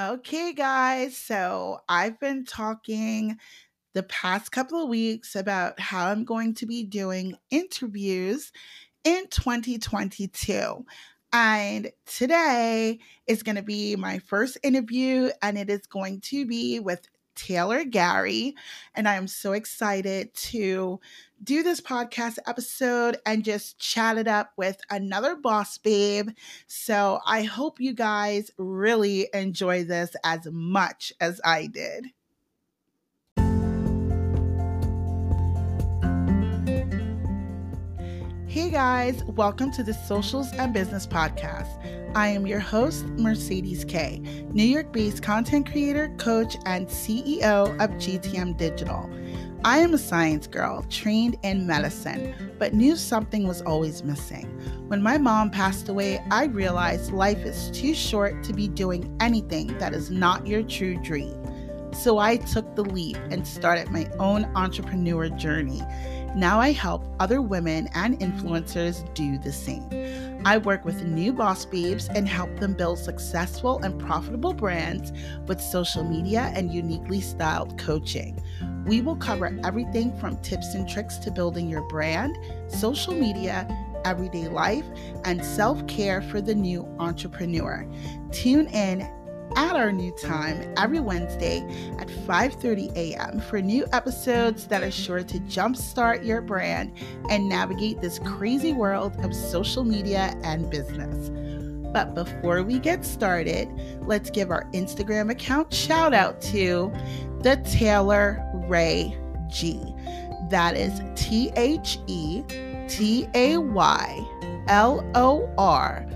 Okay, guys. So I've been talking the past couple of weeks about how I'm going to be doing interviews in 2022. And today is going to be my first interview, and it is going to be with Taylor Gary. And I am so excited to do this podcast episode and just chat it up with another boss babe. So I hope you guys really enjoy this as much as I did. Hey guys, welcome to the Socials and Business Podcast. I am your host, Mercedes K, New York based content creator, coach, and CEO of GTM Digital. I am a science girl, trained in medicine, but knew something was always missing. When my mom passed away, I realized life is too short to be doing anything that is not your true dream. So I took the leap and started my own entrepreneur journey. Now I help other women and influencers do the same. I work with new boss babes and help them build successful and profitable brands with social media and uniquely styled coaching. We will cover everything from tips and tricks to building your brand, social media, everyday life, and self care for the new entrepreneur. Tune in at our new time every Wednesday at 5:30 a.m. for new episodes that are sure to jumpstart your brand and navigate this crazy world of social media and business. But before we get started, let's give our Instagram account shout out to the Taylor Rae G. That is T H E T A Y L O R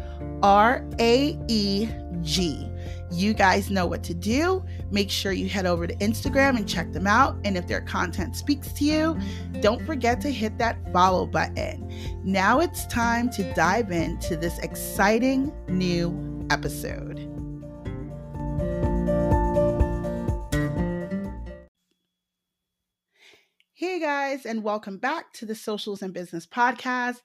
R A E G. You guys know what to do. Make sure you head over to Instagram and check them out. And if their content speaks to you, don't forget to hit that follow button. Now it's time to dive into this exciting new episode. Hey guys, and welcome back to the Socials and Business Podcast.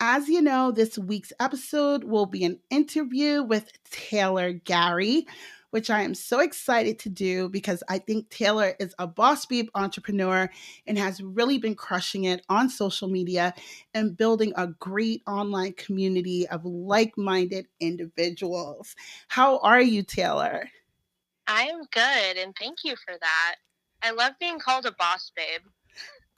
As you know, this week's episode will be an interview with Taylor Gary, which I am so excited to do because I think Taylor is a boss babe entrepreneur and has really been crushing it on social media and building a great online community of like minded individuals. How are you, Taylor? I am good, and thank you for that. I love being called a boss babe.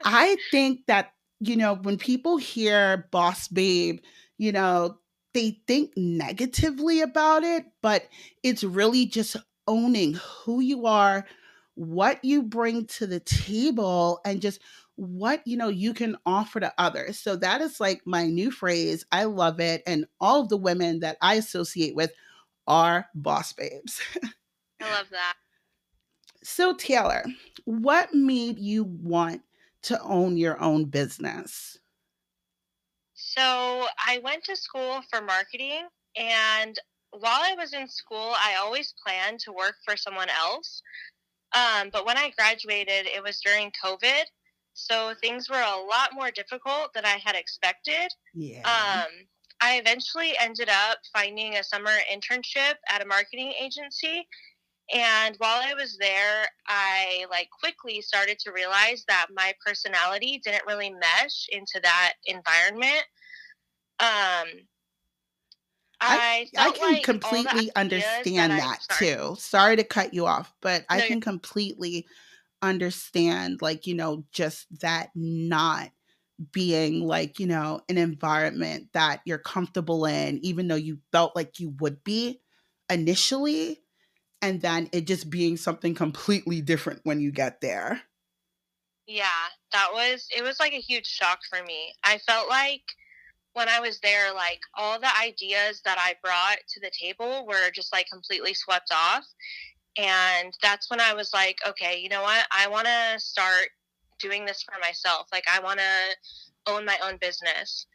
I think that you know, when people hear boss babe, you know, they think negatively about it, but it's really just owning who you are, what you bring to the table, and just what you know you can offer to others. So that is like my new phrase. I love it. And all of the women that I associate with are boss babes. I love that. So, Taylor, what made you want to own your own business? So I went to school for marketing, and while I was in school, I always planned to work for someone else. Um, but when I graduated, it was during COVID. So things were a lot more difficult than I had expected. Yeah. Um, I eventually ended up finding a summer internship at a marketing agency and while I was there, I like quickly started to realize that my personality didn't really mesh into that environment. Um, I, I, I can like completely understand that, that too. Sorry to cut you off, but no, I can completely understand, like, you know, just that not being like, you know, an environment that you're comfortable in, even though you felt like you would be initially and then it just being something completely different when you get there. Yeah, that was it was like a huge shock for me. I felt like when I was there like all the ideas that I brought to the table were just like completely swept off. And that's when I was like, okay, you know what? I want to start doing this for myself. Like I want to own my own business.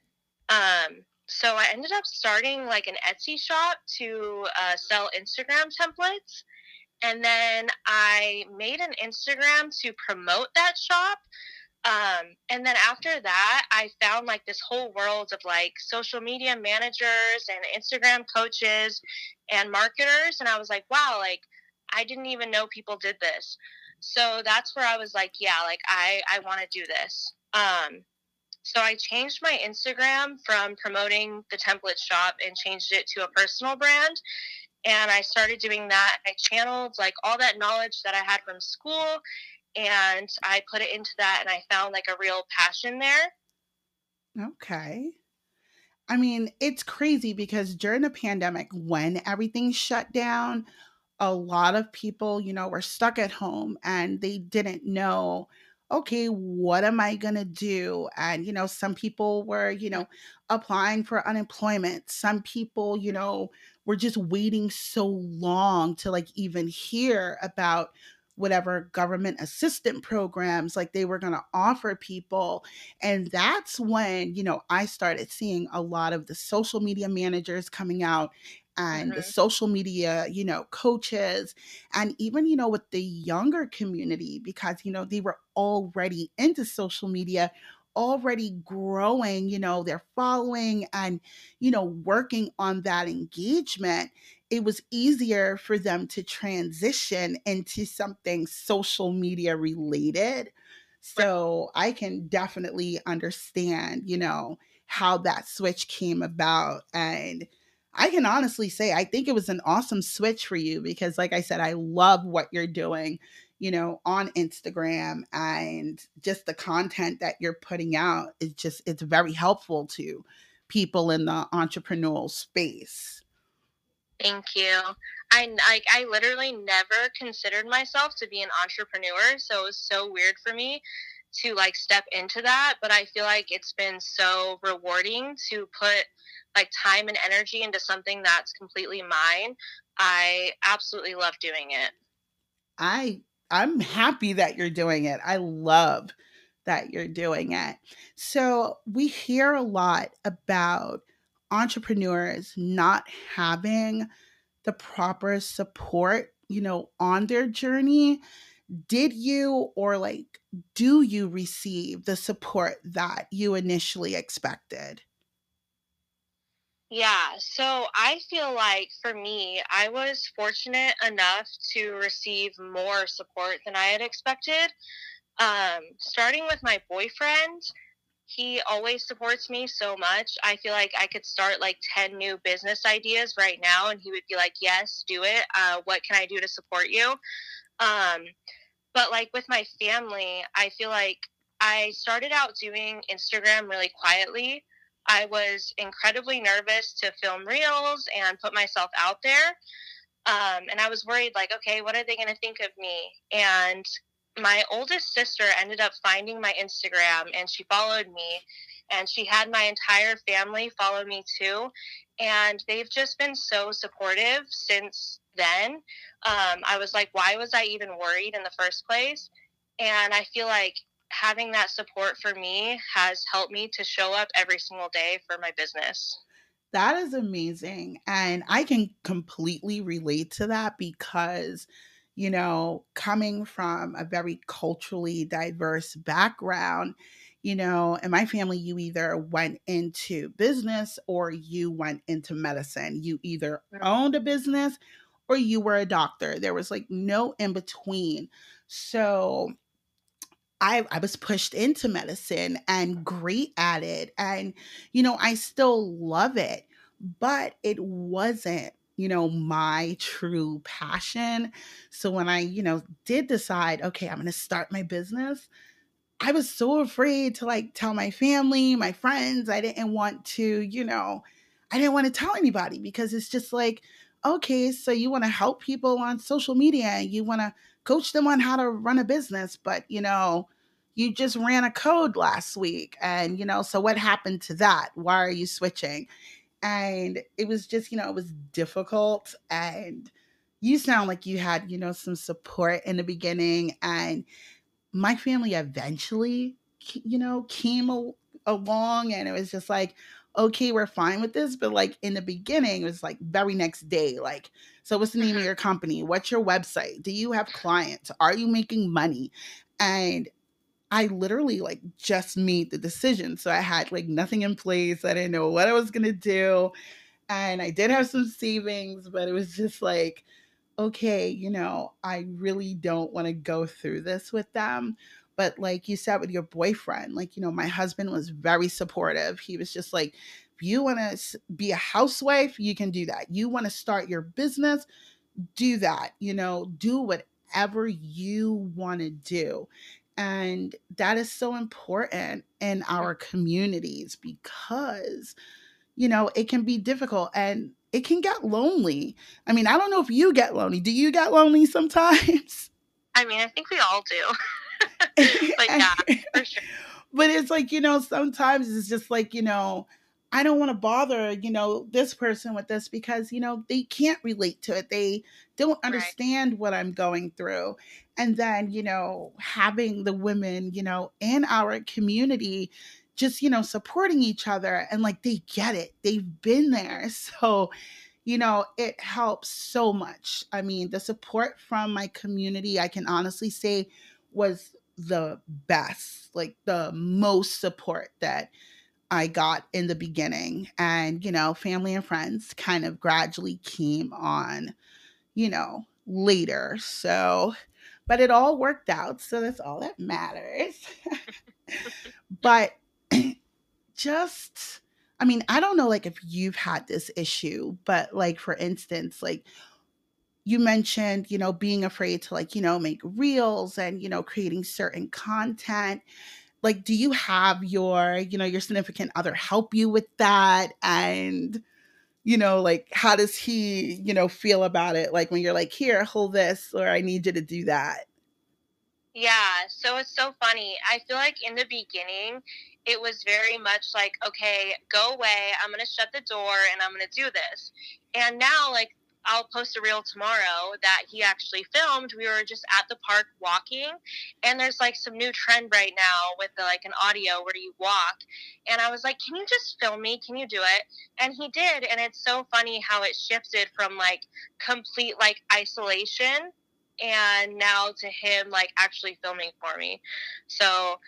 Um so I ended up starting like an Etsy shop to uh, sell Instagram templates. And then I made an Instagram to promote that shop. Um, and then after that, I found like this whole world of like social media managers and Instagram coaches and marketers. And I was like, wow, like I didn't even know people did this. So that's where I was like, yeah, like I, I want to do this. Um, so I changed my Instagram from promoting the template shop and changed it to a personal brand. And I started doing that. I channeled like all that knowledge that I had from school and I put it into that and I found like a real passion there. Okay. I mean, it's crazy because during the pandemic, when everything shut down, a lot of people, you know, were stuck at home and they didn't know, okay, what am I going to do? And, you know, some people were, you know, applying for unemployment. Some people, you know, were just waiting so long to like even hear about whatever government assistant programs like they were going to offer people and that's when you know i started seeing a lot of the social media managers coming out and mm-hmm. the social media you know coaches and even you know with the younger community because you know they were already into social media already growing you know their following and you know working on that engagement it was easier for them to transition into something social media related. So I can definitely understand, you know, how that switch came about. And I can honestly say, I think it was an awesome switch for you because, like I said, I love what you're doing, you know, on Instagram and just the content that you're putting out is just, it's very helpful to people in the entrepreneurial space. Thank you. I like I literally never considered myself to be an entrepreneur, so it was so weird for me to like step into that, but I feel like it's been so rewarding to put like time and energy into something that's completely mine. I absolutely love doing it. I I'm happy that you're doing it. I love that you're doing it. So, we hear a lot about entrepreneurs not having the proper support, you know, on their journey, did you or like do you receive the support that you initially expected? Yeah, so I feel like for me, I was fortunate enough to receive more support than I had expected. Um, starting with my boyfriend, he always supports me so much. I feel like I could start like 10 new business ideas right now and he would be like, "Yes, do it. Uh, what can I do to support you?" Um, but like with my family, I feel like I started out doing Instagram really quietly. I was incredibly nervous to film reels and put myself out there. Um, and I was worried, like, okay, what are they going to think of me? And my oldest sister ended up finding my Instagram and she followed me and she had my entire family follow me too and they've just been so supportive since then. Um, i was like why was i even worried in the first place? And i feel like having that support for me has helped me to show up every single day for my business. That is amazing and i can completely relate to that because you know, coming from a very culturally diverse background, you know, in my family, you either went into business or you went into medicine. You either owned a business or you were a doctor. There was like no in between. So I, I was pushed into medicine and great at it. And, you know, I still love it, but it wasn't you know, my true passion. So when I, you know, did decide, okay, I'm going to start my business, I was so afraid to like tell my family, my friends. I didn't want to, you know, I didn't want to tell anybody because it's just like, okay, so you want to help people on social media and you want to coach them on how to run a business, but you know, you just ran a code last week and you know, so what happened to that? Why are you switching? and it was just you know it was difficult and you sound like you had you know some support in the beginning and my family eventually you know came along and it was just like okay we're fine with this but like in the beginning it was like very next day like so what's the name of mm-hmm. your company what's your website do you have clients are you making money and I literally like just made the decision. So I had like nothing in place. I didn't know what I was going to do. And I did have some savings, but it was just like, okay, you know, I really don't want to go through this with them. But like you said with your boyfriend, like, you know, my husband was very supportive. He was just like, if you want to be a housewife, you can do that. You want to start your business, do that. You know, do whatever you want to do. And that is so important in our communities because, you know, it can be difficult and it can get lonely. I mean, I don't know if you get lonely. Do you get lonely sometimes? I mean, I think we all do. but yeah, for sure. But it's like, you know, sometimes it's just like, you know, I don't want to bother, you know, this person with this because, you know, they can't relate to it. They don't understand right. what I'm going through. And then, you know, having the women, you know, in our community just, you know, supporting each other and like they get it. They've been there. So, you know, it helps so much. I mean, the support from my community, I can honestly say, was the best, like the most support that I got in the beginning. And, you know, family and friends kind of gradually came on, you know, later. So, but it all worked out. So that's all that matters. but just, I mean, I don't know, like, if you've had this issue, but like, for instance, like, you mentioned, you know, being afraid to like, you know, make reels and, you know, creating certain content. Like do you have your you know your significant other help you with that? And you know like how does he you know feel about it? Like when you're like here hold this or i need you to do that. Yeah so it's so funny. I feel like in the beginning it was very much like okay go away i'm gonna shut the door and i'm gonna do this and now like I'll post a reel tomorrow that he actually filmed. We were just at the park walking, and there's like some new trend right now with the, like an audio where you walk. And I was like, "Can you just film me? Can you do it?" And he did, and it's so funny how it shifted from like complete like isolation and now to him like actually filming for me. So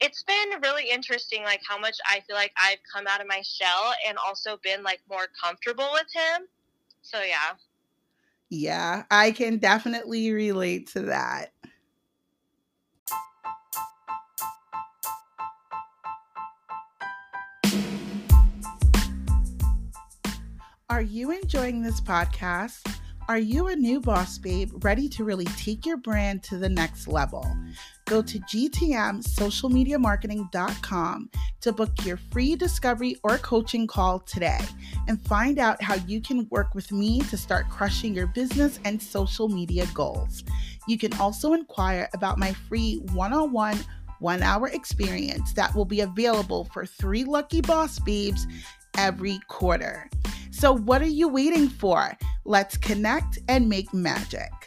it's been really interesting like how much I feel like I've come out of my shell and also been like more comfortable with him so yeah. Yeah, I can definitely relate to that. Are you enjoying this podcast? Are you a new boss babe ready to really take your brand to the next level? Go to gtmsocialmediamarketing.com to book your free discovery or coaching call today and find out how you can work with me to start crushing your business and social media goals. You can also inquire about my free one on one one hour experience that will be available for three lucky boss babes every quarter. So, what are you waiting for? Let's connect and make magic.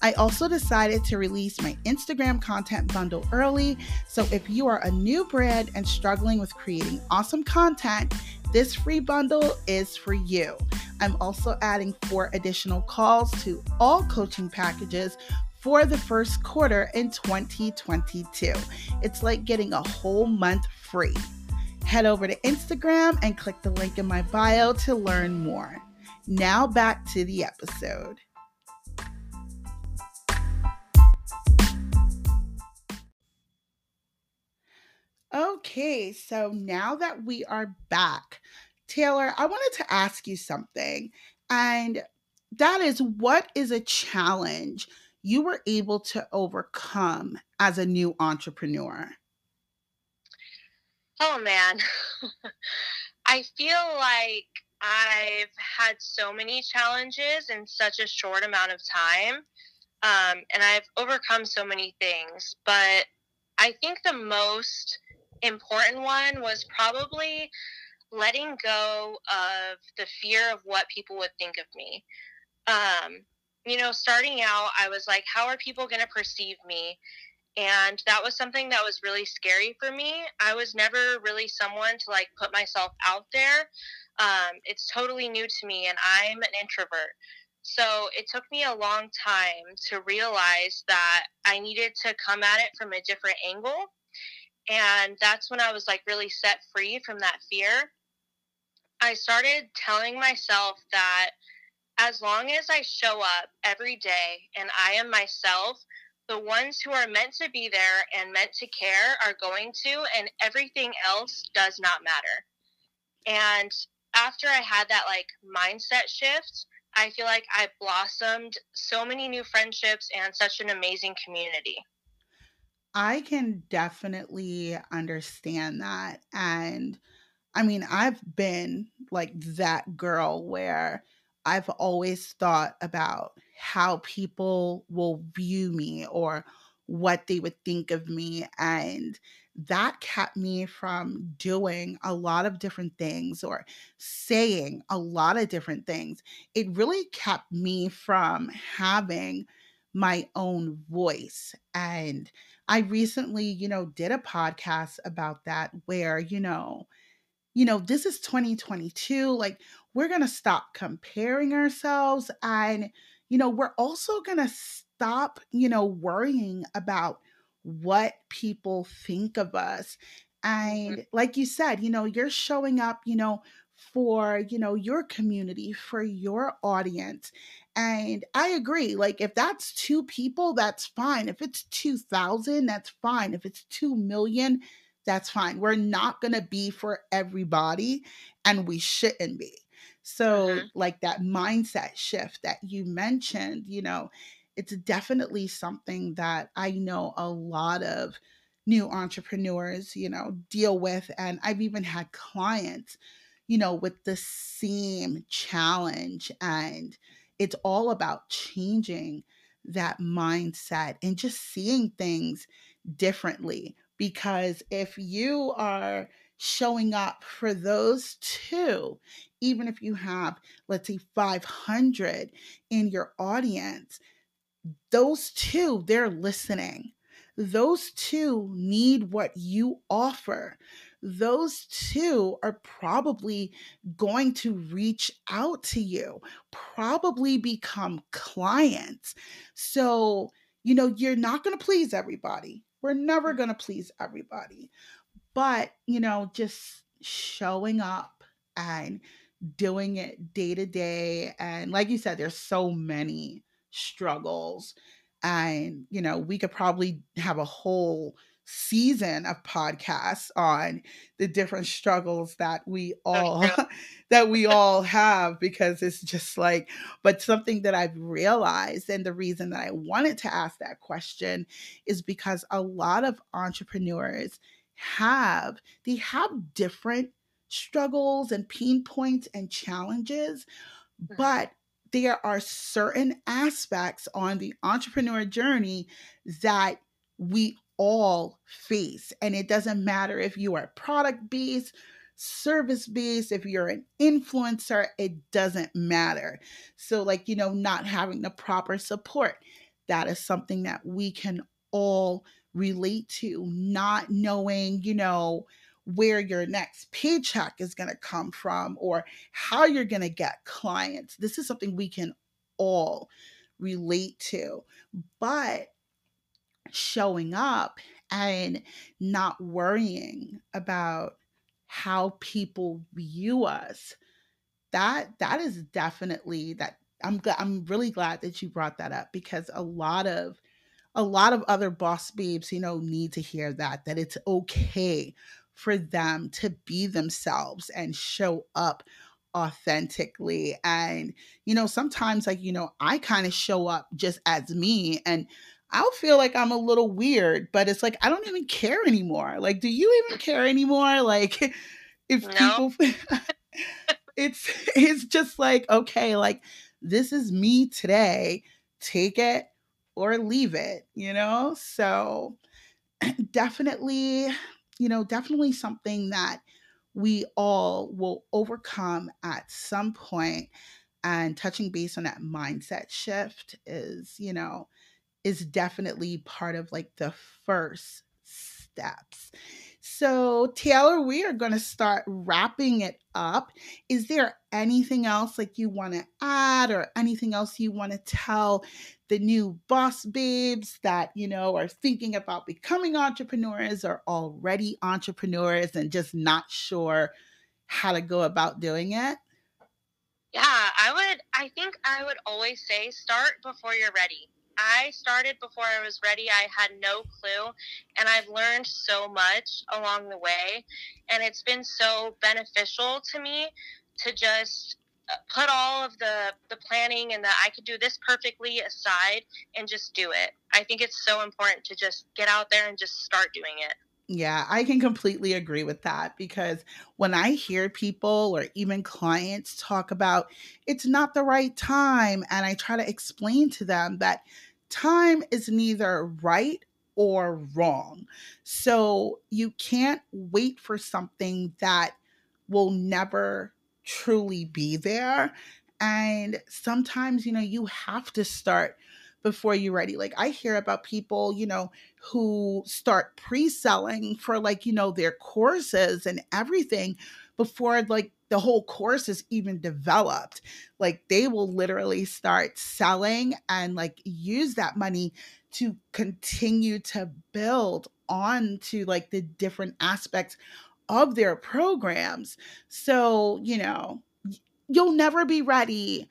I also decided to release my Instagram content bundle early. So, if you are a new brand and struggling with creating awesome content, this free bundle is for you. I'm also adding four additional calls to all coaching packages for the first quarter in 2022. It's like getting a whole month free. Head over to Instagram and click the link in my bio to learn more. Now back to the episode. Okay, so now that we are back, Taylor, I wanted to ask you something. And that is what is a challenge you were able to overcome as a new entrepreneur? Oh man. I feel like I've had so many challenges in such a short amount of time. Um, and I've overcome so many things. But I think the most important one was probably letting go of the fear of what people would think of me. Um, you know, starting out, I was like, how are people going to perceive me? and that was something that was really scary for me i was never really someone to like put myself out there um, it's totally new to me and i'm an introvert so it took me a long time to realize that i needed to come at it from a different angle and that's when i was like really set free from that fear i started telling myself that as long as I show up every day and I am myself, the ones who are meant to be there and meant to care are going to, and everything else does not matter. And after I had that like mindset shift, I feel like I blossomed so many new friendships and such an amazing community. I can definitely understand that. And I mean, I've been like that girl where I've always thought about how people will view me or what they would think of me. And that kept me from doing a lot of different things or saying a lot of different things. It really kept me from having my own voice. And I recently, you know, did a podcast about that where, you know, you know, this is 2022. Like, we're going to stop comparing ourselves. And, you know, we're also going to stop, you know, worrying about what people think of us. Mm-hmm. And like you said, you know, you're showing up, you know, for, you know, your community, for your audience. And I agree. Like, if that's two people, that's fine. If it's 2,000, that's fine. If it's 2 million, that's fine. We're not going to be for everybody, and we shouldn't be. So, mm-hmm. like that mindset shift that you mentioned, you know, it's definitely something that I know a lot of new entrepreneurs, you know, deal with. And I've even had clients, you know, with the same challenge. And it's all about changing that mindset and just seeing things differently. Because if you are showing up for those two, even if you have, let's say, 500 in your audience, those two, they're listening. Those two need what you offer. Those two are probably going to reach out to you, probably become clients. So, you know, you're not going to please everybody. We're never going to please everybody. But, you know, just showing up and doing it day to day. And like you said, there's so many struggles. And, you know, we could probably have a whole season of podcasts on the different struggles that we all that we all have because it's just like but something that I've realized and the reason that I wanted to ask that question is because a lot of entrepreneurs have they have different struggles and pain points and challenges mm-hmm. but there are certain aspects on the entrepreneur journey that we all face. And it doesn't matter if you are product based, service based, if you're an influencer, it doesn't matter. So, like, you know, not having the proper support, that is something that we can all relate to, not knowing, you know, where your next paycheck is going to come from or how you're going to get clients. This is something we can all relate to. But showing up and not worrying about how people view us that that is definitely that i'm i'm really glad that you brought that up because a lot of a lot of other boss babes you know need to hear that that it's okay for them to be themselves and show up authentically. And, you know, sometimes, like, you know, I kind of show up just as me and I'll feel like I'm a little weird, but it's like, I don't even care anymore. Like, do you even care anymore? Like, if no. people, it's, it's just like, okay, like, this is me today. Take it or leave it, you know? So, definitely you know, definitely something that we all will overcome at some point. point and touching base on that mindset shift is you know is definitely part of like the first steps so, Taylor, we are going to start wrapping it up. Is there anything else like you want to add or anything else you want to tell the new boss babes that, you know, are thinking about becoming entrepreneurs or already entrepreneurs and just not sure how to go about doing it? Yeah, I would, I think I would always say start before you're ready. I started before I was ready. I had no clue, and I've learned so much along the way. And it's been so beneficial to me to just uh, put all of the, the planning and that I could do this perfectly aside and just do it. I think it's so important to just get out there and just start doing it. Yeah, I can completely agree with that because when I hear people or even clients talk about it's not the right time, and I try to explain to them that time is neither right or wrong. So you can't wait for something that will never truly be there. And sometimes, you know, you have to start before you're ready. Like I hear about people, you know, who start pre-selling for like, you know, their courses and everything before like the whole course is even developed. Like they will literally start selling and like use that money to continue to build on to like the different aspects of their programs. So, you know, you'll never be ready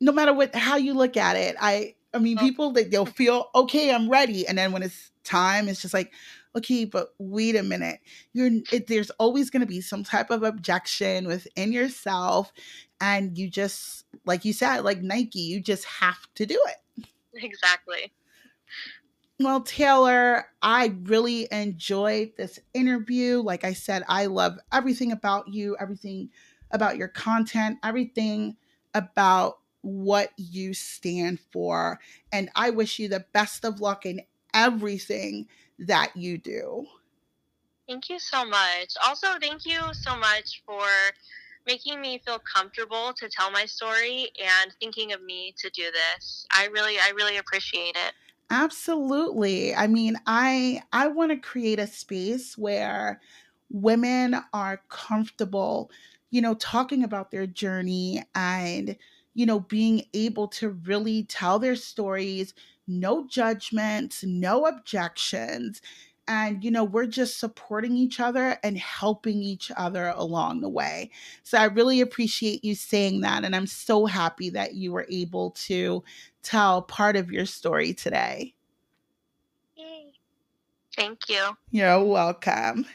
no matter what how you look at it. I I mean people that they'll feel okay, I'm ready and then when it's time it's just like okay, but wait a minute. You're it, there's always going to be some type of objection within yourself and you just like you said like Nike, you just have to do it. Exactly. Well, Taylor, I really enjoyed this interview. Like I said, I love everything about you, everything about your content, everything about what you stand for. And I wish you the best of luck in everything that you do. Thank you so much. Also, thank you so much for making me feel comfortable to tell my story and thinking of me to do this. I really I really appreciate it. Absolutely. I mean, I I want to create a space where women are comfortable, you know, talking about their journey and you know, being able to really tell their stories, no judgments, no objections. And, you know, we're just supporting each other and helping each other along the way. So I really appreciate you saying that. And I'm so happy that you were able to tell part of your story today. Yay. Thank you. You're welcome.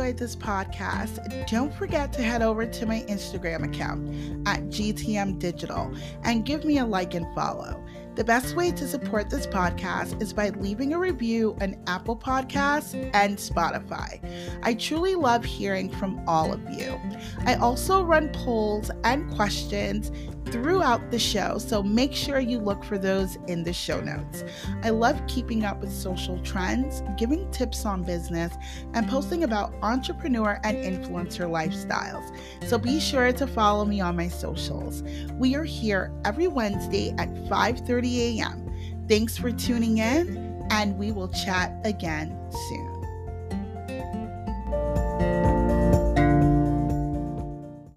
Enjoyed this podcast, don't forget to head over to my Instagram account at GTM Digital and give me a like and follow. The best way to support this podcast is by leaving a review on Apple Podcasts and Spotify. I truly love hearing from all of you. I also run polls and questions throughout the show, so make sure you look for those in the show notes. I love keeping up with social trends, giving tips on business, and posting about entrepreneur and influencer lifestyles. So be sure to follow me on my socials. We are here every Wednesday at 5:30 a.m. Thanks for tuning in, and we will chat again soon.